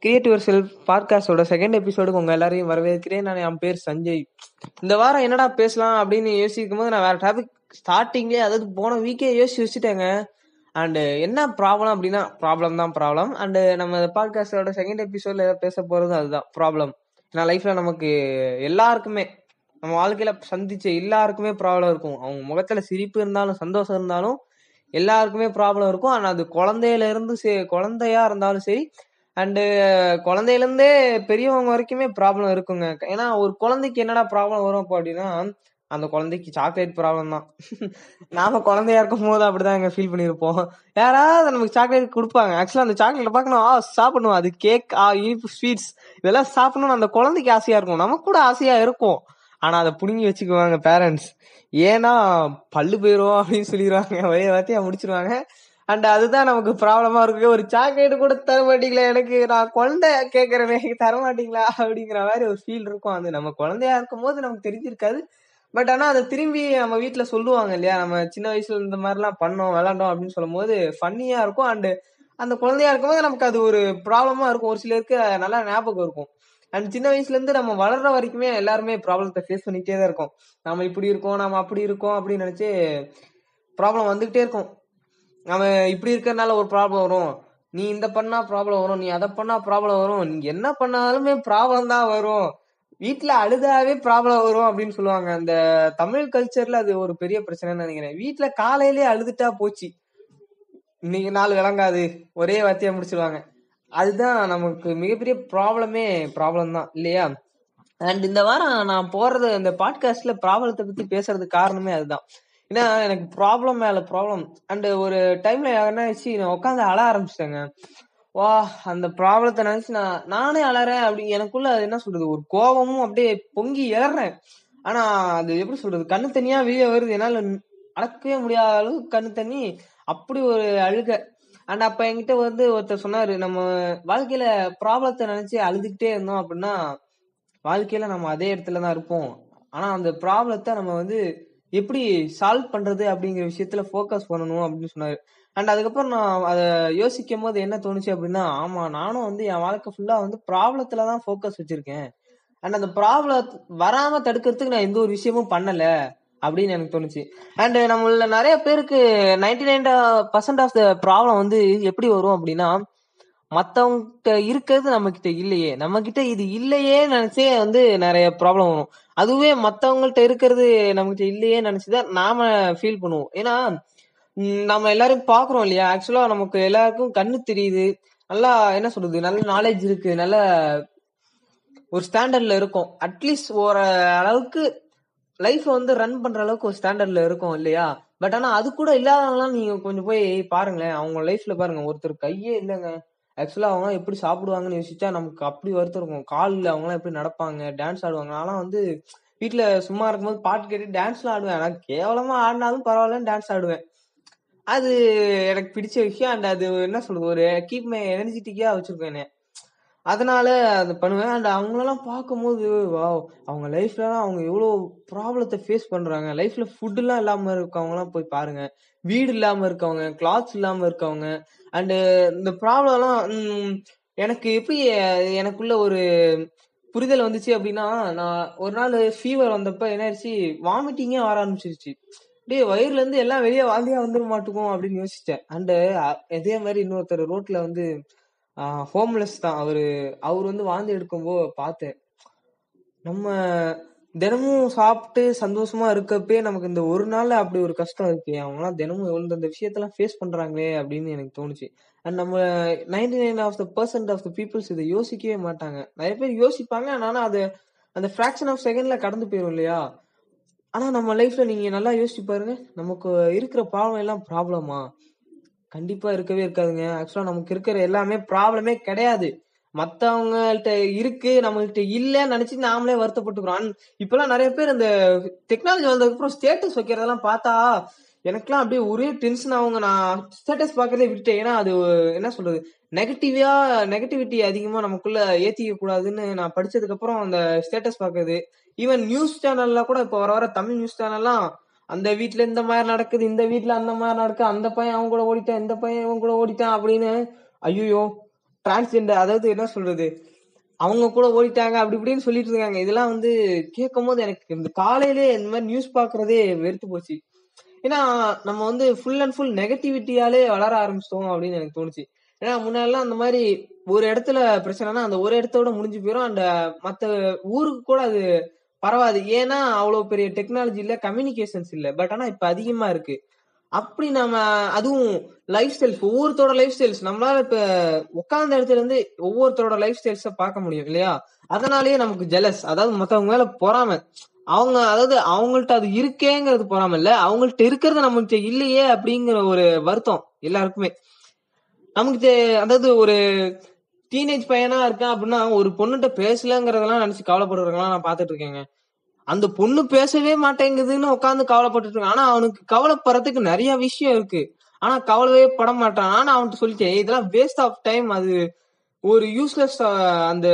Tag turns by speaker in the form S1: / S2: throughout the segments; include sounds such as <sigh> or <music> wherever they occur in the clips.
S1: Creative self பாட்காஸ்டோட second எபிசோடுக்கு உங்க எல்லாரையும் வரவேற்கிறேன். நான் என் பேர் சஞ்சய். இந்த வாரம் என்னடா பேசலாம் அப்படின்னு யோசிக்கும் போது நான் வேற டாபிக் ஸ்டார்டிங்லேயே அதாவது போன வீக்கே யோசிச்சு வச்சுட்டேங்க. அண்டு என்ன ப்ராப்ளம் அப்படின்னா ப்ராப்ளம் தான் ப்ராப்ளம் அண்டு நம்ம பாட்காஸ்டோட செகண்ட் எபிசோட்ல ஏதாவது பேச போறது அதுதான் ப்ராப்ளம் ஏன்னா லைஃப்ல நமக்கு எல்லாருக்குமே நம்ம வாழ்க்கையில சந்திச்ச எல்லாருக்குமே ப்ராப்ளம் இருக்கும். அவங்க முகத்துல சிரிப்பு இருந்தாலும் சந்தோஷம் இருந்தாலும் எல்லாருக்குமே ப்ராப்ளம் இருக்கும். ஆனா அது குழந்தையில இருந்து சரி குழந்தையா இருந்தாலும் சரி அண்டு குழந்தையிலேருந்தே பெரியவங்க வரைக்குமே ப்ராப்ளம் இருக்குங்க. ஏன்னா ஒரு குழந்தைக்கு என்னடா ப்ராப்ளம் வரும் அப்போ அப்படின்னா அந்த குழந்தைக்கு சாக்லேட் ப்ராப்ளம் தான். <laughs> நாம குழந்தையா இருக்கும் போது அப்படிதான் ஃபீல் பண்ணியிருப்போம். யாராவது நமக்கு சாக்லேட் கொடுப்பாங்க. ஆக்சுவலா அந்த சாக்லேட் பார்க்கணும். ஆ சாப்பிடணும். அது கேக் ஆ இனிப்பு ஸ்வீட்ஸ் இதெல்லாம் சாப்பிடணும்னு அந்த குழந்தைக்கு ஆசையா இருக்கும். நமக்கு கூட ஆசையா இருக்கும். ஆனா அதை புடுங்கி வச்சுக்குவாங்க பேரண்ட்ஸ் ஏன்னா பல்லு போயிடும் அப்படின்னு சொல்லிடுவாங்க. ஒரே வார்த்தையா முடிச்சிருவாங்க. அண்ட் அதுதான் நமக்கு ப்ராப்ளமா இருக்கு. ஒரு சாக்லேட் கூட தர மாட்டீங்களா எனக்கு நான் குழந்தை கேட்கறேனே தர மாட்டீங்களா? அப்படிங்கிற மாதிரி ஒரு ஃபீல் இருக்கும். அது நம்ம குழந்தையா இருக்கும் போது நமக்கு தெரிஞ்சிருக்காது. பட் ஆனா அதை திரும்பி நம்ம வீட்டுல சொல்லுவாங்க இல்லையா? நம்ம சின்ன வயசுல இந்த மாதிரிலாம் பண்ணோம் விளாண்டோம் அப்படின்னு சொல்லும் போது ஃபன்னியா இருக்கும். அண்ட் அந்த குழந்தையா இருக்கும்போது நமக்கு அது ஒரு ப்ராப்ளமா இருக்கும். ஒரு சிலருக்கு நல்லா ஞாபகம் இருக்கும். அண்ட் சின்ன வயசுல இருந்து நம்ம வளர்ற வரைக்குமே எல்லாருமே ப்ராப்ளத்தை ஃபேஸ் பண்ணிக்கிட்டே தான் இருக்கோம். நம்ம இப்படி இருக்கோம் நம்ம அப்படி இருக்கோம் அப்படின்னு நினைச்சு ப்ராப்ளம் வந்துகிட்டே இருக்கும். நம்ம இப்படி இருக்கறனால ஒரு ப்ராப்ளம் வரும். நீ இந்த பண்ணா ப்ராப்ளம் வரும் நீ அதை பண்ணா ப்ராப்ளம் வரும். நீ என்ன பண்ணாலுமே ப்ராப்ளம் தான் வரும். வீட்டுல அழுதாவே ப்ராப்ளம் வரும் அப்படின்னு சொல்லுவாங்க. அந்த தமிழ் கல்ச்சர்ல அது ஒரு பெரிய பிரச்சனைன்னு நினைக்கிறேன். வீட்டுல காலையிலேயே அழுதுட்டா போச்சு. இன்னைக்கு நாள் விளங்காது. ஒரே வார்த்தையா முடிச்சிருவாங்க. அதுதான் நமக்கு மிகப்பெரிய ப்ராப்ளமே ப்ராப்ளம் தான். இல்லையா? அண்ட் இந்த வாரம் நான் போறது இந்த பாட்காஸ்ட்ல ப்ராப்ளத்தை பத்தி பேசுறதுக்கு காரணமே அதுதான். ஏன்னா எனக்கு ப்ராப்ளம் மேல ப்ராப்ளம் அண்ட் ஒரு டைம்ல என்ன ஆச்சு நான் உட்காந்து அழ ஆரம்பிச்சிட்டேங்க. வா அந்த ப்ராப்ளத்தை நினைச்சு நான் நானே அழறேன் அப்படி எனக்குள்ள அது என்ன சொல்றது? ஒரு கோபமும் அப்படியே பொங்கி எழறேன் ஆனா அது எப்படி சொல்றது? கண்ணு தனியா வெளியே வருது. என்னால அடக்கவே முடியாத அளவுக்கு கண்ணு தண்ணி அப்படி ஒரு அழுக. அண்ட் அப்ப என்கிட்ட வந்து ஒருத்தர் சொன்னாரு நம்ம வாழ்க்கையில ப்ராப்ளத்தை நினைச்சு அழுதுகிட்டே இருந்தோம் அப்படின்னா வாழ்க்கையில நம்ம அதே இடத்துல தான் இருப்போம். ஆனா அந்த ப்ராப்ளத்தை நம்ம வந்து எப்படி சால்வ் பண்றது அப்படிங்கிற விஷயத்துல ஃபோக்கஸ் பண்ணணும் அப்படின்னு சொன்னாரு. அண்ட் அதுக்கப்புறம் நான் அதை யோசிக்கும் போது என்ன தோணுச்சு அப்படின்னா ஆமா நானும் வந்து என் வாழ்க்கை ஃபுல்லா வந்து ப்ராப்ளத்துல தான் ஃபோக்கஸ் வச்சிருக்கேன். அண்ட் அந்த ப்ராப்ளம் வராம தடுக்கிறதுக்கு நான் எந்த ஒரு விஷயமும் பண்ணல அப்படின்னு எனக்கு தோணுச்சு. அண்ட் நம்மள நிறைய பேருக்கு ninety nine percent of the problem வந்து எப்படி வரும் அப்படின்னா மத்தவங்க இருக்கிறது நம்ம கிட்ட இல்லையே. நம்ம கிட்ட இது இல்லையே நினைச்சே வந்து நிறைய ப்ராப்ளம் வரும். அதுவே மத்தவங்கள்ட்ட இருக்கிறது நமக்கு இல்லையே நினைச்சுதான் நாம ஃபீல் பண்ணுவோம். ஏன்னா நம்ம எல்லாரும் பாக்குறோம் இல்லையா? ஆக்சுவலா நமக்கு எல்லாருக்கும் கண்ணு தெரியுது. நல்லா என்ன சொல்றது? நல்ல நாலேஜ் இருக்கு. நல்ல ஒரு ஸ்டாண்டர்ட்ல இருக்கும். அட்லீஸ்ட் ஒரு அளவுக்கு லைஃப் வந்து ரன் பண்ற அளவுக்கு ஒரு ஸ்டாண்டர்ட்ல இருக்கும் இல்லையா? பட் ஆனா அது கூட இல்லாதவங்களாம் நீங்க கொஞ்சம் போய் பாருங்களேன். அவங்க லைஃப்ல பாருங்க. ஒருத்தர் கையே இல்லைங்க. ஆக்சுவலாக அவங்க எப்படி சாப்பிடுவாங்கன்னு யோசிச்சா நமக்கு அப்படி வருத்தம் இருக்கும். காலில் அவங்களாம் எப்படி நடப்பாங்க டான்ஸ் ஆடுவாங்க. நான்லாம் வந்து வீட்டில் சும்மா இருக்கும்போது பாட்டு கேட்டு டான்ஸ்லாம் ஆடுவேன். ஆனால் கேவலமாக ஆடினாலும் பரவாயில்லன்னு டான்ஸ் ஆடுவேன். அது எனக்கு பிடிச்ச விஷயம். அண்ட் அது என்ன சொல்றது? ஒரு கீப் மை எனர்ஜிட்டிக்காக வச்சிருக்கேன் என்ன அதனால அது பண்ணுவேன். அண்ட் அவங்களெல்லாம் பார்க்கும்போது வா அவங்க லைஃப்லலாம் அவங்க எவ்வளோ ப்ராப்ளத்தை ஃபேஸ் பண்ணுறாங்க லைஃப்ல ஃபுட்டுலாம் இல்லாமல் இருக்கவங்கலாம் போய் பாருங்க. வீடு இல்லாமல் இருக்கவங்க கிளாத்ஸ் இல்லாமல் இருக்கவங்க. அண்டு இந்த ப்ராப்ளம்லாம் எனக்கு எப்படி எனக்குள்ள ஒரு புரிதல் வந்துச்சு அப்படின்னா நான் ஒரு நாள் ஃபீவர் வந்தப்ப என்ன ஆயிடுச்சு? வாமிட்டிங்கே வர ஆரம்பிச்சிருச்சு. டே வயிறுல இருந்து எல்லாம் வெளியே வாந்தியா வந்துட மாட்டுக்கும் அப்படின்னு யோசிச்சேன். அண்டு அதே மாதிரி இன்னொருத்தர் ரோட்ல வந்து ஹோம்லெஸ் தான். அவரு அவர் வந்து வாழ்ந்து எடுக்கும்போது பார்த்தேன். நம்ம தினமும் சாப்பிட்டு சந்தோஷமா இருக்கப்பே நமக்கு இந்த ஒரு நாள்ல அப்படி ஒரு கஷ்டம் இருக்கு அவங்களாம் தினமும் எவ்வளவு இந்த விஷயத்தெல்லாம் ஃபேஸ் பண்றாங்களே அப்படின்னு எனக்கு தோணுச்சு. அண்ட் நம்ம ninety nine of the percent of the peoples இதை யோசிக்கவே மாட்டாங்க. நிறைய பேர் யோசிப்பாங்க ஆனா அது அந்த ஃபிராக்ஷன் ஆஃப் செகண்ட்ல கடந்து போயிடும் இல்லையா? ஆனா நம்ம லைஃப்ல நீங்க நல்லா யோசிச்சு பாருங்க நமக்கு இருக்கிற ப்ராப்ளம் எல்லாம் ப்ராப்ளமா கண்டிப்பா இருக்கவே இருக்காதுங்க. ஆக்சுவலா நமக்கு இருக்கிற எல்லாமே ப்ராப்ளமே கிடையாது. மத்தவங்கள்ட்ட இருக்கு நம்மள்ட்ட இல்லன்னு நினைச்சு நாமளே வருத்தப்பட்டுக்கிறோம். இப்பெல்லாம் நிறைய பேர் இந்த டெக்னாலஜி வந்ததுக்கு அப்புறம் ஸ்டேட்டஸ் வைக்கிறதெல்லாம் பார்த்தா எனக்குலாம் அப்படியே ஒரே டென்ஷன் அவங்க நான் ஸ்டேட்டஸ் பாக்குறதே விட்டுட்டேன். ஏன்னா அது என்ன சொல்றது? நெகட்டிவா நெகட்டிவிட்டி அதிகமா நமக்குள்ள ஏத்திக்க கூடாதுன்னு நான் படிச்சதுக்கு அப்புறம் அந்த ஸ்டேட்டஸ் பாக்குறது ஈவன் நியூஸ் சேனல்ல கூட இப்ப வர வர தமிழ் நியூஸ் சேனல்லாம் அந்த வீட்டுல இந்த மாதிரி நடக்குது இந்த வீட்டுல அந்த மாதிரி நடக்குது அந்த பையன் அவன் கூட ஓடிட்டான் இந்த பையன் இவன் கூட ஓடிட்டான் அப்படின்னு ஐயோ டிரான்ஸ்ஜெண்டர் அதாவது என்ன சொல்றது? அவங்க கூட ஓடிட்டாங்க அப்படி இப்படின்னு சொல்லிட்டு இருக்காங்க. இதெல்லாம் வந்து கேட்கும் போது எனக்கு இந்த காலையிலே இந்த மாதிரி நியூஸ் பாக்குறதே வெறுத்து போச்சு. ஏன்னா நம்ம வந்து ஃபுல் அண்ட் ஃபுல் நெகட்டிவிட்டியாலே வளர ஆரம்பிச்சிட்டோம் அப்படின்னு எனக்கு தோணுச்சு. ஏன்னா முன்னாடிலாம் அந்த மாதிரி ஒரு இடத்துல பிரச்சனைனா அந்த ஒரு இடத்தோட முடிஞ்சு போயிடும் அந்த மத்த ஊருக்கு கூட அது பரவாது ஏன்னா அவ்வளவு பெரிய டெக்னாலஜி இல்ல கம்யூனிகேஷன்ஸ் இல்ல. பட் ஆனா இப்ப அதிகமா இருக்கு. அப்படி நம்ம அதுவும் லைஃப் ஸ்டைல்ஸ் ஒவ்வொருத்தரோட லைஃப் ஸ்டைல்ஸ் நம்மளால இப்ப உட்கார்ந்த இடத்துல இருந்து ஒவ்வொருத்தரோட லைஃப் ஸ்டைல்ஸ பார்க்க முடியும் இல்லையா? அதனாலயே நமக்கு ஜெலஸ் அதாவது மத்தவங்க மேல பொறாம. அவங்க அதாவது அவங்கள்ட்ட அது இருக்கேங்கிறது பொறாம இல்ல. அவங்கள்ட்ட இருக்கிறது நம்மகிட்ட இல்லையே அப்படிங்கிற ஒரு வருத்தம் எல்லாருக்குமே. நமக்கு தெ- அதாவது ஒரு டீனேஜ் பையனா இருக்கான் அப்படின்னா ஒரு பொண்ணுகிட்ட பேசலங்கிறதெல்லாம் நினைச்சு கவலைப்படுறவங்களாம் நான் பாத்துட்டு இருக்கேங்க. அந்த பொண்ணு பேசவே மாட்டேங்குதுன்னு உட்காந்து கவலைப்பட்டு இருக்கான். ஆனா அவனுக்கு கவலைப்படுறதுக்கு நிறைய விஷயம் இருக்கு. ஆனா கவலையே பட மாட்டான். ஆனா அவன்கிட்ட சொல்லிட்டேன் இதெல்லாம் வேஸ்ட் ஆஃப் டைம் அது ஒரு யூஸ்லெஸ் அந்த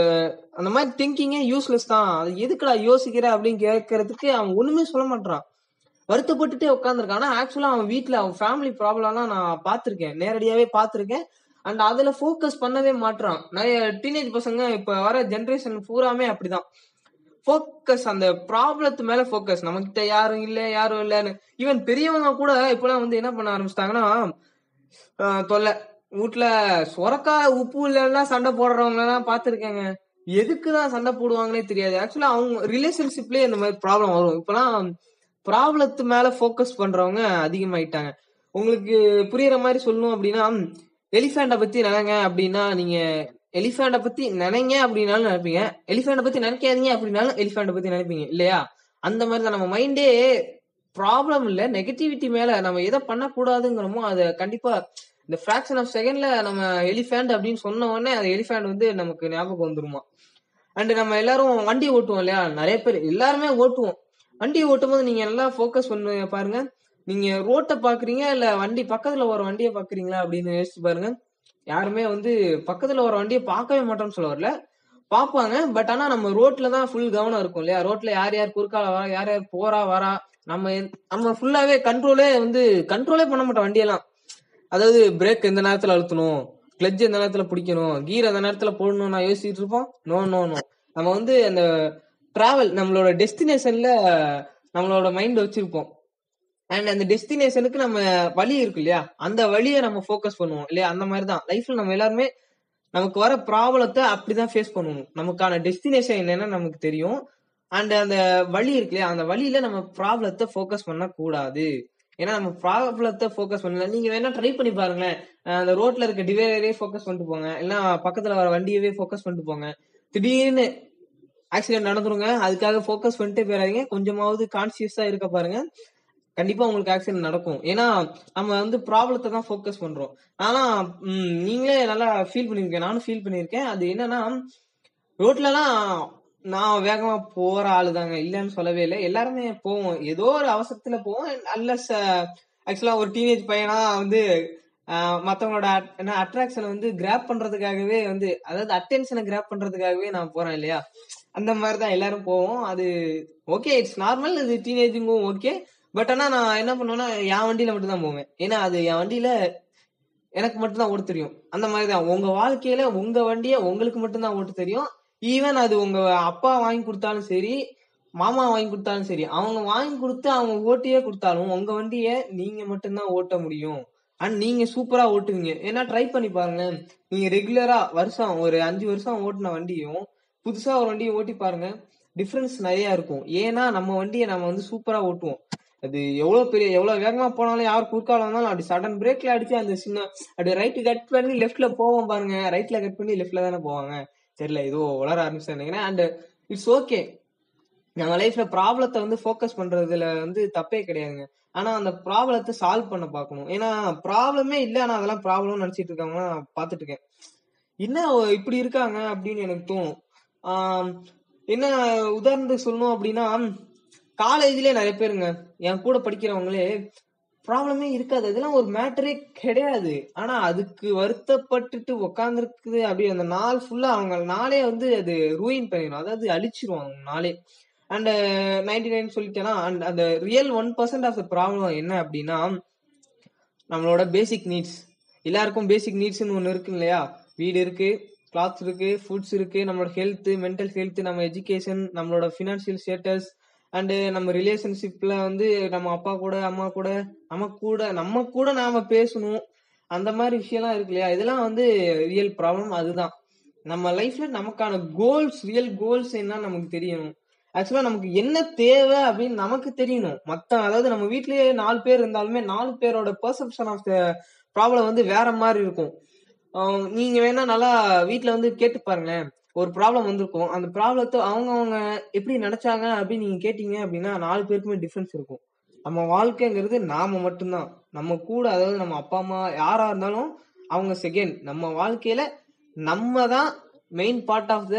S1: அந்த மாதிரி திங்கிங்கே யூஸ்லெஸ் தான். அது எதுக்குடா யோசிக்கிற? அப்படின்னு கேட்கறதுக்கு அவன் ஒண்ணுமே சொல்ல மாட்டான் வருத்தப்பட்டுட்டே உட்காந்துருக்கான் ஆனா ஆக்சுவலா அவன் வீட்டுல அவன் ஃபேமிலி ப்ராப்ளம்லாம் நான் பாத்திருக்கேன் நேரடியாவே பாத்திருக்கேன் அண்ட் அதுல ஃபோக்கஸ் பண்ணவே மாட்டுறான் நிறைய டீனேஜ் பசங்க இப்ப வர ஜென்ரேஷன் பூராமே அப்படிதான். ஃபோக்கஸ் அந்த ப்ராப்ளத்து மேல ஃபோக்கஸ் நம்ம கிட்ட யாரும் இல்ல யாரும் இல்லன்னு. ஈவன் பெரியவங்க கூட இப்பெல்லாம் வந்து என்ன பண்ண ஆரம்பிச்சிட்டாங்கன்னா தொல்லை. வீட்ல சொரக்கா உப்பு இல்லைன்னா சண்டை போடுறவங்க எல்லாம் பாத்திருக்கேங்க எதுக்குதான் சண்டை போடுவாங்கன்னே தெரியாது. ஆக்சுவலா அவங்க ரிலேஷன்ஷிப்லயே இந்த மாதிரி ப்ராப்ளம் வரும். இப்பெல்லாம் ப்ராப்ளத்து மேல ஃபோக்கஸ் பண்றவங்க அதிகமாயிட்டாங்க. உங்களுக்கு புரியற மாதிரி சொல்லணும் அப்படின்னா எலிஃபேண்ட பத்தி நினைங்க அப்படின்னா நீங்க எலிஃபேண்ட பத்தி நினைங்க அப்படின்னாலும் நினைப்பீங்க. எலிஃபேண்ட பத்தி நினைக்காதீங்க அப்படின்னாலும் எலிஃபேண்ட பத்தி நினைப்பீங்க இல்லையா? அந்த மாதிரி தான் நம்ம மைண்டே ப்ராப்ளம் இல்ல நெகட்டிவிட்டி மேல நம்ம எதை பண்ணக்கூடாதுங்கிறோமோ அதை கண்டிப்பா இந்த ஃபிராக்ஷன் ஆஃப் செகண்ட்ல நம்ம எலிஃபேண்ட் அப்படின்னு சொன்ன உடனே அந்த எலிஃபேண்ட் வந்து நமக்கு ஞாபகம் வந்துருமா? அண்ட் நம்ம எல்லாரும் வண்டி ஓட்டுவோம் இல்லையா? நிறைய பேர் எல்லாருமே ஓட்டுவோம். வண்டி ஓட்டும் போது நீங்க நல்லா ஃபோக்கஸ் பண்ணு பாருங்க. நீங்க ரோட்டை பாக்குறீங்க இல்ல வண்டி பக்கத்துல ஒரு வண்டியை பாக்குறீங்களா அப்படின்னு யோசிச்சு பாருங்க. யாருமே வந்து பக்கத்துல ஒரு வண்டியை பார்க்கவே மாட்டோம்னு சொல்ல வரல. பார்ப்பாங்க பட் ஆனா நம்ம ரோட்ல தான் ஃபுல் கவனம் இருக்கும் இல்லையா? ரோட்ல யார் யார் குறுக்கால வரா யார் யார் போறா வரா நம்ம நம்ம ஃபுல்லாவே கண்ட்ரோலே வந்து கண்ட்ரோலே பண்ண மாட்டோம் வண்டியெல்லாம். அதாவது பிரேக் எந்த நேரத்துல அழுத்தணும் கிளட்ச் எந்த நேரத்துல பிடிக்கணும் கீர் அந்த நேரத்துல போடணும் நான் யோசிச்சுட்டு இருப்போம். நோ நோ நோ நம்ம வந்து அந்த டிராவல் நம்மளோட டெஸ்டினேஷன்ல நம்மளோட மைண்ட் வச்சிருப்போம். அண்ட் அந்த டெஸ்டினேஷனுக்கு நம்ம வழி இருக்கு இல்லையா அந்த வழியை நம்ம ஃபோக்கஸ் பண்ணுவோம் இல்லையா? அந்த மாதிரி தான் லைஃப்ல நம்ம எல்லாருமே நமக்கு வர ப்ராப்ளத்தை அப்படிதான் ஃபேஸ் பண்ணணும். நமக்கான டெஸ்டினேஷன் என்னன்னு நமக்கு தெரியும். அண்ட் அந்த வழி இருக்கு இல்லையா அந்த வழியில நம்ம ப்ராப்ளத்தை ஃபோக்கஸ் பண்ண கூடாது ஏன்னா நம்ம ப்ராப்ளத்தை ஃபோக்கஸ் பண்ணல. நீங்க வேணா ட்ரை பண்ணி பாருங்களேன். அந்த ரோட்ல இருக்க டிவைடரே ஃபோக்கஸ் பண்ணிட்டு போங்க. இல்லைன்னா பக்கத்துல வர வண்டியவே ஃபோக்கஸ் பண்ணிட்டு போங்க. திடீர்னு ஆக்சிடென்ட் நடந்துருங்க. அதுக்காக ஃபோக்கஸ் பண்ணிட்டே போயிடாதீங்க. கொஞ்சமாவது கான்சியஸா இருக்க பாருங்க. கண்டிப்பா உங்களுக்கு ஆக்சிடென்ட் நடக்கும். ஏன்னா நம்ம வந்து ப்ராப்ளத்தை தான் ஃபோக்கஸ் பண்றோம். ஆனா நீங்களே நல்லா ஃபீல் பண்ணிருக்கேன் நானும் ஃபீல் பண்ணிருக்கேன். அது என்னன்னா ரோட்லலாம் நான் வேகமா போற ஆளு தாங்க இல்லைன்னு சொல்லவே இல்லை. எல்லாருமே போவோம். ஏதோ ஒரு அவசரத்துல போவோம். நல்ல ஆக்சுவலா ஒரு டீனேஜ் பையனா வந்து மத்தவங்களோட என்ன அட்ராக்ஷனை வந்து கிராப் பண்றதுக்காகவே வந்து அதாவது அட்டென்ஷனை கிராப் பண்றதுக்காகவே நான் போறேன் இல்லையா? அந்த மாதிரி தான் எல்லாரும் போவோம். அது ஓகே இட்ஸ் நார்மல் இது டீனேஜுங்கும் ஓகே பட் ஆனா நான் என்ன பண்ணுவேன்னா என் வண்டியில மட்டும் தான் போவேன். ஏன்னா அது என் வண்டியில எனக்கு மட்டும்தான் ஓட்ட தெரியும். அந்த மாதிரி தான் உங்க வாழ்க்கையில உங்க வண்டியை உங்களுக்கு மட்டும்தான் ஓட்ட தெரியும். ஈவன் அது உங்க அப்பா வாங்கி கொடுத்தாலும் சரி மாமா வாங்கி கொடுத்தாலும் சரி அவங்க வாங்கி கொடுத்து அவங்க ஓட்டியே கொடுத்தாலும் உங்க வண்டியை நீங்க மட்டும்தான் ஓட்ட முடியும். அண்ட் நீங்க சூப்பரா ஓட்டுவீங்க. ஏன்னா ட்ரை பண்ணி பாருங்க நீங்க ரெகுலரா வருஷம் ஒரு அஞ்சு வருஷம் ஓட்டின வண்டியும் புதுசா ஒரு வண்டியை ஓட்டி பாருங்க டிஃபரன்ஸ் நிறைய இருக்கும். ஏன்னா நம்ம வண்டியை நம்ம வந்து சூப்பரா ஓட்டுவோம். அது எவ்வளவு பெரிய எவ்வளவு வேகமா போனாலும் யார் குறுக்கால வந்தாலும் அப்படி சடன் பிரேக்ல அடிச்சு அந்த சின்ன அப்படி ரைட் கட் பண்ணி லெஃப்ட்ல போவோம் பாருங்க. ரைட்ல கட் பண்ணி லெஃப்ட்ல தானே போவாங்க. தெரியல ஏதோ வளர ஆரம்பிச்சு நினைக்கிறேன். அண்ட் இட்ஸ் ஓகே நம்ம லைஃப்ல ப்ராப்ளத்தை வந்து ஃபோக்கஸ் பண்றதுல வந்து தப்பே கிடையாதுங்க. ஆனா அந்த ப்ராப்ளத்தை சால்வ் பண்ண பார்க்கணும். ஏன்னா ப்ராப்ளமே இல்ல ஆனா அதெல்லாம் ப்ராப்ளம்னு நினைச்சிட்டு இருக்காங்க நான் பார்த்துட்டு இருக்கேன். என்ன இப்படி இருக்காங்க அப்படின்னு எனக்கு தோணும். என்ன உதாரணத்துக்கு சொல்லணும் அப்படின்னா காலேஜ்லயே நிறைய பேருங்க என் கூட படிக்கிறவங்களே ப்ராப்ளமே இருக்காது. அதெல்லாம் ஒரு மேட்டரே கிடையாது. ஆனா அதுக்கு வருத்தப்பட்டுட்டு உக்காந்துருக்குது. அப்படி அந்த நாள் ஃபுல்லா அவங்க நாளே வந்து அது ரூயின் பண்ணிடும் அதாவது அழிச்சிரும் அவங்க நாளே. அண்ட் நைன்டி நைன் சொல்லிட்டேன்னா அண்ட் அந்த real one percent of the problem என்ன அப்படின்னா நம்மளோட பேசிக் நீட்ஸ் எல்லாருக்கும் பேசிக் நீட்ஸ்னு ஒன்று இருக்கு இல்லையா? வீடு இருக்கு கிளாத்ஸ் இருக்கு ஃபுட்ஸ் இருக்கு நம்மளோட ஹெல்த் மென்டல் ஹெல்த் நம்ம எஜுகேஷன் நம்மளோட ஃபினான்ஷியல் ஸ்டேட்டஸ் அண்டு நம்ம ரிலேஷன்ஷிப்ல வந்து நம்ம அப்பா கூட அம்மா கூட நம்ம கூட நம்ம கூட நாம பேசணும். அந்த மாதிரி விஷயம்லாம் இருக்கு இல்லையா? இதெல்லாம் வந்து ரியல் ப்ராப்ளம் அதுதான். நம்ம லைஃப்ல நமக்கான கோல்ஸ் ரியல் கோல்ஸ் என்ன நமக்கு தெரியணும். ஆக்சுவலா நமக்கு என்ன தேவை அப்படின்னு நமக்கு தெரியணும். மத்த அதாவது நம்ம வீட்லயே நாலு பேர் இருந்தாலுமே நாலு பேரோட பெர்செப்ஷன் ஆஃப் த ப்ராப்ளம் வந்து வேற மாதிரி இருக்கும். நீங்க வேணா நல்லா வீட்டுல வந்து கேட்டு பாருங்களேன். ஒரு ப்ராப்ளம் வந்திருக்கும். அந்த ப்ராப்ளத்தை அவங்க அவங்க எப்படி நினைச்சாங்க அப்படின்னு நீங்க கேட்டீங்க அப்படின்னா நாலு பேருக்குமே டிஃபரன்ஸ் இருக்கும். நம்ம வாழ்க்கைங்கிறது நாம மட்டும்தான். நம்ம கூட அதாவது நம்ம அப்பா அம்மா யாரா இருந்தாலும் அவங்க செகண்ட் நம்ம வாழ்க்கையில நம்ம தான் மெயின் பார்ட் ஆஃப் த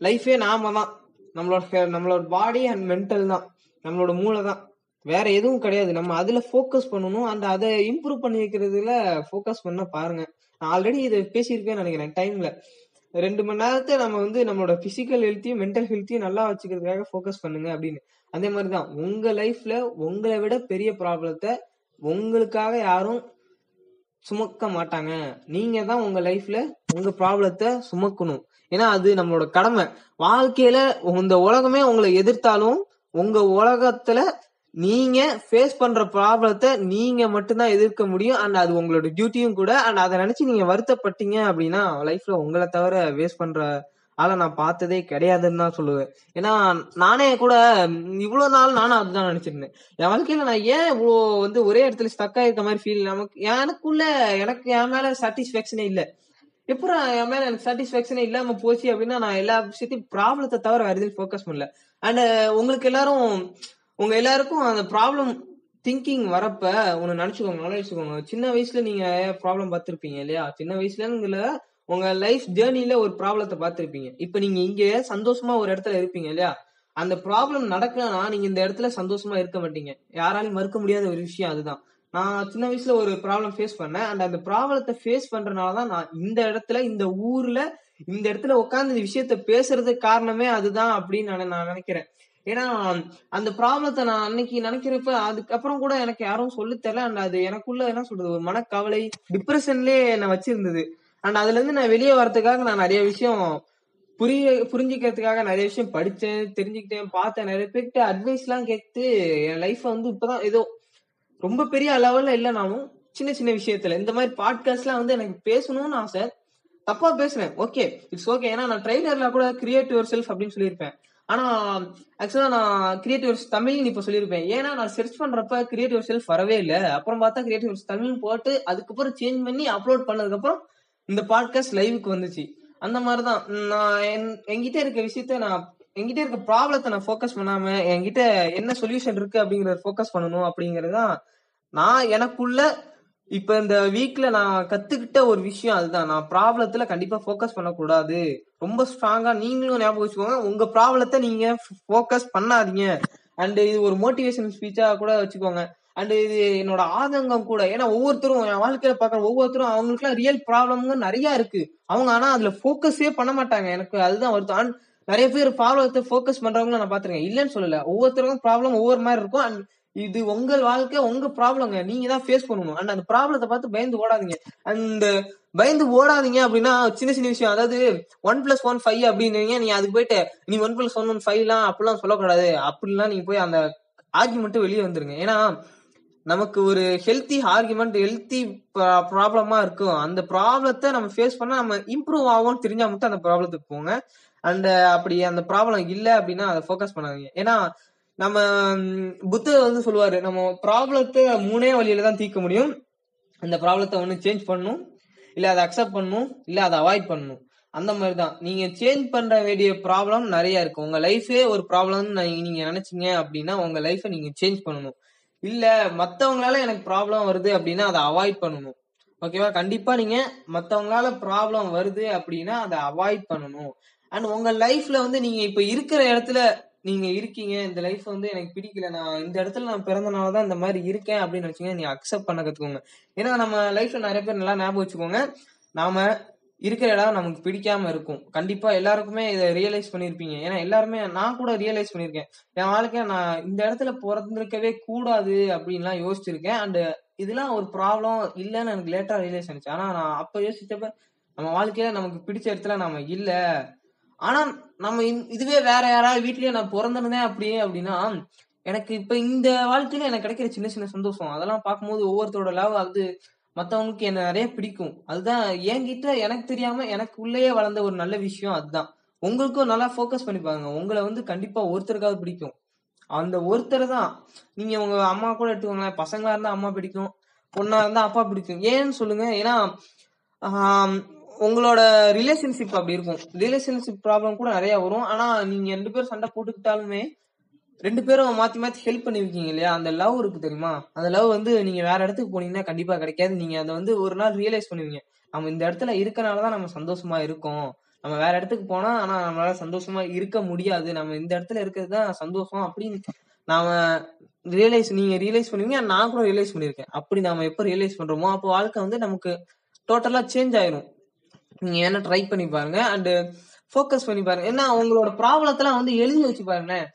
S1: லைஃபே நாம தான். நம்மளோட நம்மளோட பாடி அண்ட் மென்டல் தான். நம்மளோட மூளை தான். வேற எதுவும் கிடையாது. நம்ம அதுல ஃபோக்கஸ் பண்ணணும். அந்த அதை இம்ப்ரூவ் பண்ணி வைக்கிறதுல ஃபோக்கஸ் பண்ண பாருங்க. நான் ஆல்ரெடி இதை பேசியிருக்கேன் நினைக்கிறேன். டைம்ல ரெண்டு மணி நேரத்தை நம்ம வந்து நம்மளோட பிசிக்கல் ஹெல்த்தையும் மென்டல் ஹெல்த்தையும் நல்லா வச்சுக்கிறதுக்காக ஃபோக்கஸ் பண்ணுங்க அப்படின்னு. அதே மாதிரி தான் உங்க லைஃப்ல உங்களை விட பெரிய ப்ராப்ளத்தை உங்களுக்காக யாரும் சுமக்க மாட்டாங்க. நீங்க தான் உங்க லைஃப்ல உங்க ப்ராப்ளத்தை சுமக்கணும். ஏன்னா அது நம்மளோட கடமை. வாழ்க்கையில இந்த உலகமே உங்களை எதிர்த்தாலும் உங்க உலகத்துல நீங்க ஃபேஸ் பண்ற ப்ராப்ளத்தை நீங்க மட்டும்தான் எதிர்க்க முடியும். அண்ட் அது உங்களோட டியூட்டியும் கூட. அண்ட் அதை நினைச்சு நீங்க வருத்தப்பட்டீங்க அப்படின்னா லைஃப்ல உங்களை தவிர வேஸ்ட் பண்ற ஆளை நான் பார்த்ததே கிடையாதுன்னு தான் சொல்லுவேன். ஏன்னா நானே கூட இவ்வளோ இவ்வளவு நாள் நானும் அதுதான் நினைச்சிருந்தேன். என் வாழ்க்கையில நான் ஏன் இவ்வளோ வந்து ஒரே இடத்துல ஸ்டக் ஆயிருக்க மாதிரி ஃபீல் நமக்கு எனக்குள்ள எனக்கு என் மேல சாட்டிஸ்ஃபேக்ஷனே இல்லை. எப்பறம் என் மேல எனக்கு சாட்டிஸ்ஃபேக்ஷனே இல்லாம போச்சு அப்படின்னா நான் எல்லா விஷயத்தையும் ப்ராப்ளத்தை தவிர வேறு எதுவும் ஃபோக்கஸ் பண்ணல. அண்ட் உங்களுக்கு எல்லாரும் உங்க எல்லாருக்கும் அந்த ப்ராப்ளம் திங்கிங் வரப்ப உன்னை நினைச்சுக்கோங்க நல்லா வச்சுக்கோங்க சின்ன வயசுல நீங்க ப்ராப்ளம் பார்த்திருப்பீங்க இல்லையா? சின்ன வயசுலங்கிற உங்க லைஃப் ஜேர்னில ஒரு ப்ராப்ளத்தை பார்த்திருப்பீங்க. இப்ப நீங்க இங்க சந்தோஷமா ஒரு இடத்துல இருப்பீங்க இல்லையா? அந்த ப்ராப்ளம் நடக்கலன்னா நீங்க இந்த இடத்துல சந்தோஷமா இருக்க மாட்டீங்க. யாராலையும் மறுக்க முடியாத ஒரு விஷயம் அதுதான். நான் சின்ன வயசுல ஒரு ப்ராப்ளம் ஃபேஸ் பண்ணேன். அண்ட் அந்த ப்ராப்ளத்தை ஃபேஸ் பண்றதுனால தான் நான் இந்த இடத்துல இந்த ஊர்ல இந்த இடத்துல உட்காந்து இந்த விஷயத்த பேசுறதுக்கு காரணமே அதுதான் அப்படின்னு நான் நான் நினைக்கிறேன். ஏன்னா அந்த ப்ராப்ளத்தை நான் அன்னைக்கு நினைக்கிறப்ப அதுக்கப்புறம் கூட எனக்கு யாரும் சொல்லி தரல. அண்ட் அது எனக்குள்ள என்ன சொல்றது? ஒரு மனக்கவலை டிப்ரெஷன்லயே என்ன வச்சிருந்தது. அண்ட் அதுல இருந்து நான் வெளியே வரதுக்காக நான் நிறைய விஷயம் புரிய புரிஞ்சுக்கிறதுக்காக நிறைய விஷயம் படிச்சேன் தெரிஞ்சுக்கிட்டேன் பார்த்தேன். நிறைய பேர்கிட்ட அட்வைஸ் எல்லாம் கேட்டு என் லைஃப் வந்து இப்பதான் ஏதோ ரொம்ப பெரிய லெவல்ல இல்லைனாலும் சின்ன சின்ன விஷயத்துல. இந்த மாதிரி பாட்காஸ்ட்லாம் வந்து எனக்கு பேசணும்னு ஆசை. தப்பா பேசுறேன். ஓகே இட்ஸ் ஓகே ஏன்னா நான் ட்ரைலர்ல கூட கிரியேட் யுவர் செல்ஃப் அப்படின்னு சொல்லியிருப்பேன். ஆனா ஆக்சுவலா நான் கிரியேட்டிவ்ஸ் தமிழ்னு இப்ப சொல்லியிருப்பேன். ஏன்னா நான் சர்ச் பண்றப்ப கிரியேட்டிவ் செல்ஃப் வரவே இல்லை. அப்புறம் பார்த்தா கிரியேட்டிவ்ஸ் தமிழ் போட்டு அதுக்கப்புறம் சேஞ்ச் பண்ணி அப்லோட் பண்ணதுக்கு அப்புறம் இந்த பாட்காஸ்ட் லைவுக்கு வந்துச்சு. அந்த மாதிரிதான். நான் என்- என்கிட்ட இருக்க விஷயத்த நான் என்கிட்ட இருக்க ப்ராப்ளத்தை நான் ஃபோக்கஸ் பண்ணாம என்கிட்ட என்ன சொல்யூஷன் இருக்கு அப்படிங்கறத ஃபோக்கஸ் பண்ணணும் அப்படிங்கறதுதான் நான் எனக்குள்ள இப்ப இந்த வீக்ல நான் கத்துக்கிட்ட ஒரு விஷயம் அதுதான். நான் ப்ராப்ளத்துல கண்டிப்பா ஃபோக்கஸ் பண்ணக்கூடாது. ரொம்ப ஸ்ட்ராங்கா நீங்களும் ஞாபகம் வச்சுக்கோங்க. உங்க ப்ராப்ளத்தை நீங்க ஃபோக்கஸ் பண்ணாதீங்க. அண்ட் இது ஒரு மோட்டிவேஷன் ஸ்பீச்சா கூட வச்சுக்கோங்க. அண்ட் இது என்னோட ஆதங்கம் கூட. ஏன்னா ஒவ்வொருத்தரும் என் வாழ்க்கையில பாக்குற ஒவ்வொருத்தரும் அவங்களுக்குலாம் ரியல் ப்ராப்ளம்ங்க நிறைய இருக்கு. அவங்க ஆனா அதுல ஃபோக்கஸே பண்ண மாட்டாங்க. எனக்கு அதுதான் வருத்தம். அண்ட் நிறைய பேர் ப்ராப்ளத்தை ஃபோக்கஸ் பண்றவங்க நான் பாத்துருக்கேன் இல்லைன்னு சொல்லல. ஒவ்வொருத்தருக்கும் ப்ராப்ளம் ஒவ்வொரு மாதிரி இருக்கும். அண்ட் இது உங்கள் வாழ்க்கை உங்க ப்ராப்ளம்ங்க நீங்க தான் ஃபேஸ் பண்ணணும். அண்ட் அந்த ப்ராப்ளத்தை பார்த்து பயந்து ஓடாதீங்க. அந்த பயந்து ஓடாதீங்க அப்படின்னா சின்ன சின்ன விஷயம். அதாவது ஒன் பிளஸ் ஒன் ஃபைவ் அப்படின்னீங்க நீ அதுக்கு போயிட்டு நீ ஒன் பிளஸ் ஒன் ஒன் ஃபைவ்லாம் அப்படிலாம் சொல்லக்கூடாது. அப்படிலாம் நீங்க போய் அந்த ஆர்குமெண்ட் வெளியே வந்துருங்க. ஏன்னா நமக்கு ஒரு ஹெல்த்தி ஆர்குமெண்ட் ஹெல்த்தி ப்ராப்ளமா இருக்கும். அந்த ப்ராப்ளத்தை நம்ம ஃபேஸ் பண்ணா நம்ம இம்ப்ரூவ் ஆகும் தெரிஞ்சா மட்டும் அந்த ப்ராப்ளத்துக்கு போங்க. அண்ட் அப்படி அந்த ப்ராப்ளம் இல்ல அப்படின்னா அதை ஃபோக்கஸ் பண்ணாதீங்க. ஏன்னா நம்ம புத்தர் வந்து சொல்லுவாரு நம்ம ப்ராப்ளத்தை மூணே வழியில தான் தீர்க்க முடியும். அந்த ப்ராப்ளத்தை ஒன்று சேஞ்ச் பண்ணும். இல்ல அதை அக்செப்ட் பண்ணணும் இல்ல அதை அவாய்ட் பண்ணணும். அந்த மாதிரி தான் நீங்க சேஞ்ச் பண்ற வேண்டிய ப்ராப்ளம் நிறைய இருக்கு. உங்க லைஃபே ஒரு ப்ராப்ளம் நீங்க நினைச்சீங்க அப்படின்னா உங்க லைஃபை நீங்க சேஞ்ச் பண்ணணும். இல்ல மத்தவங்களால எனக்கு ப்ராப்ளம் வருது அப்படின்னா அதை அவாய்ட் பண்ணணும். ஓகேவா கண்டிப்பா நீங்க மத்தவங்களால ப்ராப்ளம் வருது அப்படின்னா அதை அவாய்ட் பண்ணணும். அண்ட் உங்க லைஃப்ல வந்து நீங்க இப்ப இருக்கிற இடத்துல நீங்க இருக்கீங்க இந்த லைஃப் வந்து எனக்கு பிடிக்கல நான் இந்த இடத்துல நான் பிறந்தனால தான் இந்த மாதிரி இருக்கேன் அப்படின்னு நினைச்சீங்க நீங்க அக்செப்ட் பண்ண கத்துக்கோங்க. ஏன்னா நம்ம லைஃப்ல நிறைய பேர் நல்லா ஞாபகம் வச்சுக்கோங்க. நாம இருக்கிற இடம் நமக்கு பிடிக்காம இருக்கும். கண்டிப்பா எல்லாருக்குமே இதை ரியலைஸ் பண்ணிருப்பீங்க. ஏன்னா எல்லாருமே நான் கூட ரியலைஸ் பண்ணிருக்கேன். என் வாழ்க்கைய நான் இந்த இடத்துல பிறந்திருக்கவே கூடாது அப்படின்லாம் யோசிச்சிருக்கேன். அண்ட் இதெல்லாம் ஒரு ப்ராப்ளம் இல்லைன்னு எனக்கு லேட்டா ரியலைஸ் ஆனிச்சு. ஆனா நான் அப்ப யோசிச்சப்ப நம்ம வாழ்க்கையில நமக்கு பிடிச்ச இடத்துல நம்ம இல்ல. ஆனா நம்ம இதுவே வேற யாராவது வீட்லயே நான் பிறந்திருந்தேன் அப்படியே அப்படின்னா எனக்கு இப்ப இந்த வாழ்க்கையில எனக்கு கிடைக்கிற சின்ன சின்ன சந்தோஷம். அதெல்லாம் பார்க்கும்போது ஒவ்வொருத்தரோட லவ் அது மத்தவங்களுக்கு என்ன நிறைய பிடிக்கும். அதுதான் என்கிட்ட எனக்கு தெரியாம எனக்கு உள்ளேயே வளர்ந்த ஒரு நல்ல விஷயம் அதுதான். உங்களுக்கும் நல்லா ஃபோக்கஸ் பண்ணி பாருங்க. உங்களை வந்து கண்டிப்பா ஒருத்தருக்காவது பிடிக்கும். அந்த ஒருத்தர் தான் நீங்க உங்க அம்மா கூட எடுத்துக்கோங்களேன். பசங்களா இருந்தா அம்மா பிடிக்கும். பொண்ணா இருந்தா அப்பா பிடிக்கும். ஏன்னு சொல்லுங்க. ஏன்னா உங்களோட ரிலேஷன்ஷிப் அப்படி இருக்கும். ரிலேஷன்ஷிப் ப்ராப்ளம் கூட நிறைய வரும். ஆனா நீங்க ரெண்டு பேரும் சண்டை போட்டுக்கிட்டாலுமே ரெண்டு பேரும் மாத்தி மாத்தி ஹெல்ப் பண்ணிருக்கீங்க இல்லையா? அந்த லவ் இருக்கு தெரியுமா? அந்த லவ் வந்து நீங்க வேற இடத்துக்கு போனீங்கன்னா கண்டிப்பா கிடைக்காது. நீங்க அதை வந்து ஒரு நாள் ரியலைஸ் பண்ணுவீங்க. நம்ம இந்த இடத்துல இருக்கனாலதான் நம்ம சந்தோஷமா இருக்கோம். நம்ம வேற இடத்துக்கு போனா ஆனா நம்மளால சந்தோஷமா இருக்க முடியாது. நம்ம இந்த இடத்துல இருக்கிறது தான் சந்தோஷம் அப்படின்னு நாம ரியலைஸ் நீங்க ரியலைஸ் பண்ணுவீங்க. நான் கூட ரியலைஸ் பண்ணிருக்கேன் அப்படி நாம எப்ப ரியலைஸ் பண்றோமோ அப்போ வாழ்க்கை வந்து நமக்கு டோட்டலா சேஞ்ச் ஆயிரும். நீங்க என்ன ட்ரை பண்ணி பாருங்க. அண்ட் ஃபோக்கஸ் பண்ணி பாருங்க. ஏன்னா உங்களோட ப்ராப்ளத்தெல்லாம் வந்து எழுதி வச்சு பாருங்களேன்.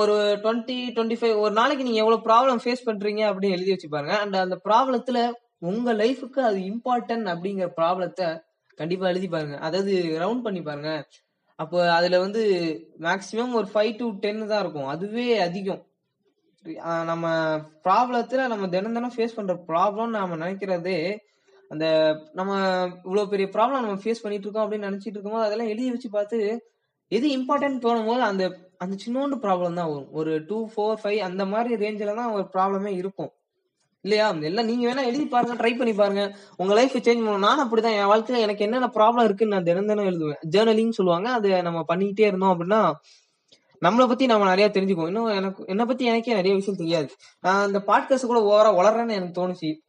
S1: ஒரு டுவெண்ட்டி டுவெண்ட்டி ஃபைவ் ஒரு நாளைக்கு நீங்க எவ்வளவு ப்ராப்ளம் ஃபேஸ் பண்றீங்க அப்படின்னு எழுதி வச்சு பாருங்க. அண்ட் அந்த ப்ராப்ளத்துல உங்க லைஃபுக்கு அது இம்பார்ட்டன்ட் அப்படிங்கிற ப்ராப்ளத்தை கண்டிப்பா எழுதி பாருங்க. அதாவது ரவுண்ட் பண்ணி பாருங்க. அப்போ அதுல வந்து மேக்சிமம் ஒரு ஃபைவ் டு டென் தான் இருக்கும். அதுவே அதிகம். நம்ம ப்ராப்ளத்துல நம்ம தினம் தினம் ஃபேஸ் பண்ற ப்ராப்ளம் நாம நினைக்கிறதே அந்த நம்ம இவ்வளவு பெரிய ப்ராப்ளம் நம்ம ஃபேஸ் பண்ணிட்டு இருக்கோம் அப்படின்னு நினைச்சிட்டு இருக்கும்போது அதெல்லாம் எழுதி வச்சு பார்த்து எது இம்பார்ட்டன்ட் தோணும் போது அந்த அந்த சின்னோண்டு ப்ராப்ளம் தான் வரும். ஒரு டூ ஃபோர் ஃபைவ் அந்த மாதிரி ரேஞ்சில தான் ஒரு ப்ராப்ளமே இருக்கும். இல்லையா? எல்லாம் நீங்க வேணா எழுதி பாருங்க ட்ரை பண்ணி பாருங்க. உங்க லைஃப் சேஞ்ச் பண்ணணும் நான் அப்படிதான். என் வாழ்க்கையில எனக்கு என்னென்ன ப்ராப்ளம் இருக்குன்னு நான் தினம் தினம் எழுதுவேன். ஜேர்னலிங் சொல்லுவாங்க. அது நம்ம பண்ணிக்கிட்டே இருந்தோம் அப்படின்னா நம்மளை பத்தி நம்ம நிறைய தெரிஞ்சுக்குவோம். இன்னும் எனக்கு என்னை பத்தி எனக்கே நிறைய விஷயம் தெரியாது. நான் அந்த பாட்காஸ்ட் கூட ஓவரா வளர்றேன்னு எனக்கு தோணுச்சு.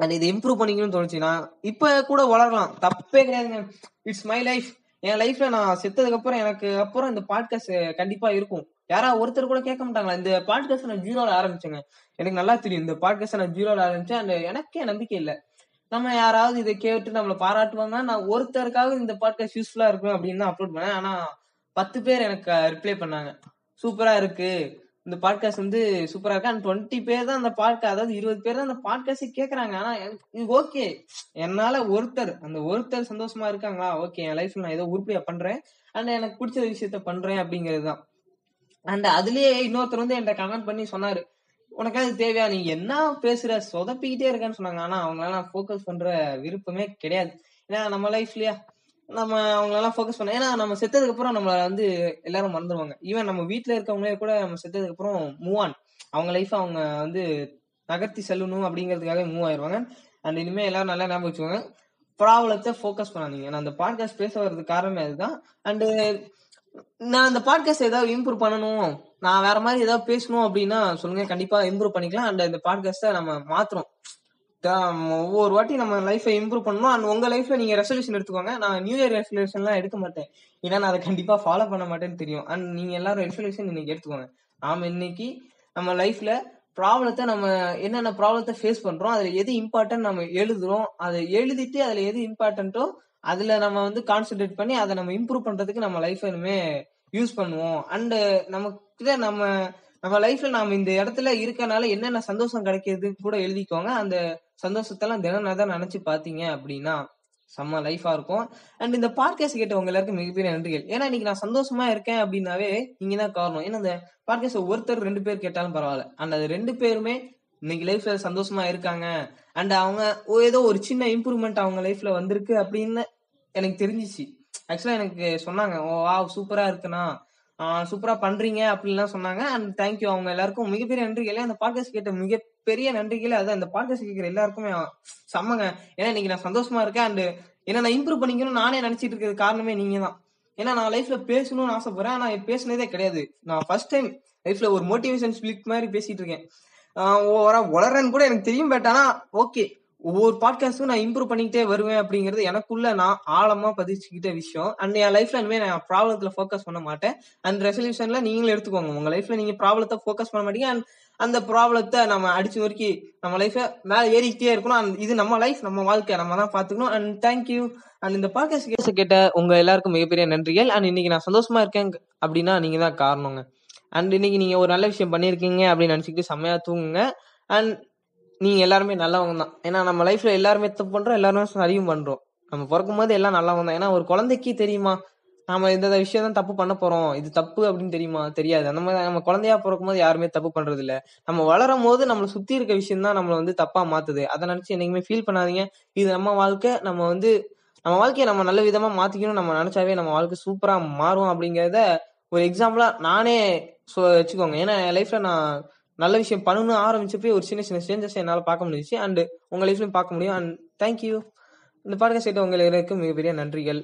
S1: அண்ட் இதை இம்ப்ரூவ் பண்ணிக்கணும்னு தோணுச்சுன்னா இப்ப கூட வளரலாம். தப்பே கிடையாதுங்க. இட்ஸ் மை லைஃப் என் லைஃப்ல நான் செத்ததுக்கு அப்புறம் எனக்கு அப்புறம் இந்த பாட்காஸ்ட் கண்டிப்பா இருக்கும். யாரா ஒருத்தர் கூட கேட்க மாட்டாங்களா? இந்த பாட்காஸ்ட் நான் ஜீரோல ஆரம்பிச்சேங்க. எனக்கு நல்லா தெரியும். இந்த பாட்காஸ்ட் நான் ஜீரோல ஆரம்பிச்சேன் அண்ட் எனக்கே நம்பிக்கை இல்லை. நம்ம யாராவது இதை கேட்டு நம்மள பாராட்டுவாங்க நான் ஒருத்தருக்காக இந்த பாட்காஸ்ட் யூஸ்ஃபுல்லா இருக்கும் அப்படின்னு தான் அப்லோட் பண்ணேன். ஆனா பத்து பேர் எனக்கு ரிப்ளை பண்ணாங்க. சூப்பரா இருக்கு. இந்த பாட்காஸ்ட் வந்து சூப்பரா இருக்கு. அண்ட் டுவெண்ட்டி பேர் தான் அந்த பாட்காஸ்ட் அதாவது இருபது பேர் தான் அந்த பாட்காஸ்ட் கேக்குறாங்க. ஆனா ஓகே என்னால ஒருத்தர் அந்த ஒருத்தர் சந்தோஷமா இருக்காங்களா? ஓகே என் லைஃப்ல நான் ஏதோ உருப்படியா பண்றேன். அண்ட் எனக்கு பிடிச்ச விஷயத்த பண்றேன் அப்படிங்கிறது தான். அண்ட் அதுலயே இன்னொருத்தர் வந்து என்கிட்ட கமெண்ட் பண்ணி சொன்னாரு. உனக்கு அது தேவையா? நீ என்ன பேசுற? சொதப்பிக்கிட்டே இருக்கேன்னு சொன்னாங்க. ஆனா அவங்களால ஃபோக்கஸ் பண்ற விருப்பமே கிடையாது. ஏன்னா நம்ம லைஃப்லயா நம்ம அவங்களெல்லாம் ஃபோக்கஸ் பண்ண ஏன்னா நம்ம செத்ததுக்கு அப்புறம் நம்மள வந்து எல்லாரும் மறந்துடுவாங்க ஈவன் நம்ம வீட்டுல இருக்கவங்களே கூட நம்ம செத்ததுக்கு அப்புறம் மூவ் ஆன் அவங்க லைஃப் அவங்க வந்து நகர்த்தி செல்லணும் அப்படிங்கிறதுக்காக மூவ் ஆயிருவாங்க. அண்ட் இனிமே எல்லாரும் நல்லா ஞாபகம் வச்சுக்கோங்க. ப்ராப்ளத்தை ஃபோக்கஸ் பண்ணாதீங்க. நான் அந்த பாட்காஸ்ட் பேச வர்றது காரணமே அதுதான். அண்டு நான் அந்த பாட்காஸ்ட் ஏதாவது இம்ப்ரூவ் பண்ணணும் நான் வேற மாதிரி ஏதாவது பேசணும் அப்படின்னா சொல்லுங்க. கண்டிப்பா இம்ப்ரூவ் பண்ணிக்கலாம். அண்ட் இந்த பாட்காஸ்ட்டை நம்ம மாத்துறோம் ஒவ்வொரு வாட்டி நம்ம லைஃபை இம்ப்ரூவ் பண்ணணும் அண்ட் உங்க லைஃப்ல நீங்க ரெசல்யூஷன் எடுத்துக்கோங்க. நான் நியூ இயர் ரெசல்யூஷன்லாம் எடுக்க மாட்டேன். ஏன்னா நான் அதை கண்டிப்பா ஃபாலோ பண்ண மாட்டேன்னு தெரியும். அண்ட் நீங்க எல்லாரும் ரெசல்யூஷன் இன்னைக்கு எடுத்துக்கோங்க. நாம இன்னைக்கு நம்ம லைஃப்ல ப்ராப்ளத்தை நம்ம என்னென்ன ப்ராப்ளத்தை ஃபேஸ் பண்றோம் அதுல எது இம்பார்ட்டன்ட் நம்ம எழுதுறோம் அதை எழுதிட்டு அதுல எது இம்பார்ட்டன்ட்டோ அதுல நம்ம வந்து கான்சென்ட்ரேட் பண்ணி அதை நம்ம இம்ப்ரூவ் பண்றதுக்கு நம்ம லைஃப் இனிமே யூஸ் பண்ணுவோம். அண்ட் நமக்கு நம்ம நம்ம லைஃப்ல நாம இந்த இடத்துல இருக்கனால என்னென்ன சந்தோஷம் கிடைக்கிறது கூட எழுதிக்கோங்க. அந்த சந்தோஷத்தெல்லாம் தினம் தான் நினைச்சு பாத்தீங்க அப்படின்னா செம்ம லைஃபா இருக்கும். அண்ட் இந்த பாட்காஸ்ட் கேட்ட உங்க எல்லாருக்கும் மிகப்பெரிய நன்றிகள். ஏன்னா இன்னைக்கு நான் சந்தோஷமா இருக்கேன் அப்படின்னாவே நீங்க தான் காரணம். ஏன்னா இந்த பாட்காஸ்ட் ஒருத்தர் ரெண்டு பேர் கேட்டாலும் பரவாயில்ல. அண்ட் அது ரெண்டு பேருமே இன்னைக்கு லைஃப்ல சந்தோஷமா இருக்காங்க. அண்ட் அவங்க ஓ- ஏதோ ஒரு சின்ன இம்ப்ரூவ்மெண்ட் அவங்க லைஃப்ல வந்திருக்கு அப்படின்னு எனக்கு தெரிஞ்சிச்சு. ஆக்சுவலா எனக்கு சொன்னாங்க ஓ வா சூப்பரா இருக்குண்ணா. சூப்பரா பண்றீங்க அப்படின்லாம் சொன்னாங்க. அண்ட் தேங்க்யூ அவங்க எல்லாருக்கும் மிகப்பெரிய நன்றிகளே. அந்த பாட்காஸ்ட் கேட்ட மிகப்பெரிய நன்றிகளே. அதான் அந்த பாட்காஸ்ட் கேட்கிற எல்லாருக்குமே செம்மங்க. ஏன்னா இன்னைக்கு நான் சந்தோஷமா இருக்கேன். அண்ட் என்ன நான் இம்ப்ரூவ் பண்ணிக்கணும் நானே நினைச்சிட்டு இருக்கிறது காரணமே நீங்க தான் ஏன்னா நான் லைஃப்ல பேசணும்னு ஆசைப்படுறேன். ஆனா பேசினதே கிடையாது. நான் ஃபர்ஸ்ட் டைம் லைஃப்ல ஒரு மோட்டிவேஷன் ஸ்பீக் மாதிரி பேசிட்டு இருக்கேன். ஓவரா வளரன்னு கூட எனக்கு தெரியும். பட் ஆனா ஓகே ஒவ்வொரு பாட்காஸ்டும் நான் இம்ப்ரூவ் பண்ணிக்கிட்டே வருவேன் அப்படிங்கிறது எனக்குள்ள நான் ஆழமா பதிச்சுக்கிட்ட விஷயம். அண்ட் என் லைஃப்ல இனிமேல் நான் ப்ராப்ளத்துல ஃபோக்கஸ் பண்ண மாட்டேன். அண்ட் ரெசல்யூஷன்ல நீங்களும் எடுத்துக்கோங்க. உங்க லைஃப்ல நீங்க ப்ராப்ளத்தை ஃபோக்கஸ் பண்ண மாட்டீங்க. அண்ட் அந்த ப்ராப்ளத்தை நம்ம அடிச்சு நொறுக்கி நம்ம லைஃப மேல ஏறிக்கிட்டே இருக்கணும். அண்ட் இது நம்ம லைஃப் நம்ம வாழ்க்கை. நம்ம தான் பாத்துக்கணும் அண்ட் தேங்க்யூ அண்ட் இந்த பாட்காஸ்ட் கேட்ட உங்க எல்லாருக்கும் மிகப்பெரிய நன்றிகள். அண்ட் இன்னைக்கு நான் சந்தோஷமா இருக்கேன் அப்படின்னா நீங்க தான் காரணங்க. அண்ட் இன்னைக்கு நீங்க ஒரு நல்ல விஷயம் பண்ணிருக்கீங்க அப்படின்னு நினைச்சுக்கிட்டு செம்மையா தூங்குங்க. அண்ட் நீங்க எல்லாருமே நல்லவங்க தான். ஏன்னா நம்ம லைஃப்ல எல்லாருமே தப்பு பண்றோம் எல்லாருமே சரியும் பண்றோம். நம்ம பிறக்கும் போது எல்லாம் நல்லவங்க தான். ஏன்னா ஒரு குழந்தைக்கு தெரியுமா? நாம இந்த விஷயம் தான் தப்பு பண்ண போறோம். இது தப்பு அப்படின்னு தெரியுமா? தெரியாது. அந்த மாதிரி நம்ம குழந்தையா பிறக்கும் போது யாருமே தப்பு பண்றது இல்ல நம்ம வளரும் போது நம்மளை சுத்தி இருக்க விஷயம் தான் நம்மள வந்து தப்பா மாத்துது. அதை நினைச்சு என்னைக்குமே ஃபீல் பண்ணாதீங்க. இது நம்ம வாழ்க்கை. நம்ம வந்து நம்ம வாழ்க்கையை நம்ம நல்ல விதமா மாத்திக்கணும் நம்ம நினைச்சாவே நம்ம வாழ்க்கை சூப்பரா மாறும் அப்படிங்கறத ஒரு எக்ஸாம்பிளா நானே சொ வச்சுக்கோங்க. ஏன்னா என் லைஃப்ல நான் நல்ல விஷயம் பண்ணணும்னு ஆரம்பிச்சப்பே ஒரு சின்ன சின்ன சேஞ்சஸ் என்னால் பார்க்க முடிஞ்சுச்சு. அண்ட் உங்கள் லைஃப்லையும் பார்க்க முடியும். அண்ட் தேங்க்யூ இந்த பாடகை உங்கள் உங்களுக்கு மிகப்பெரிய நன்றிகள்.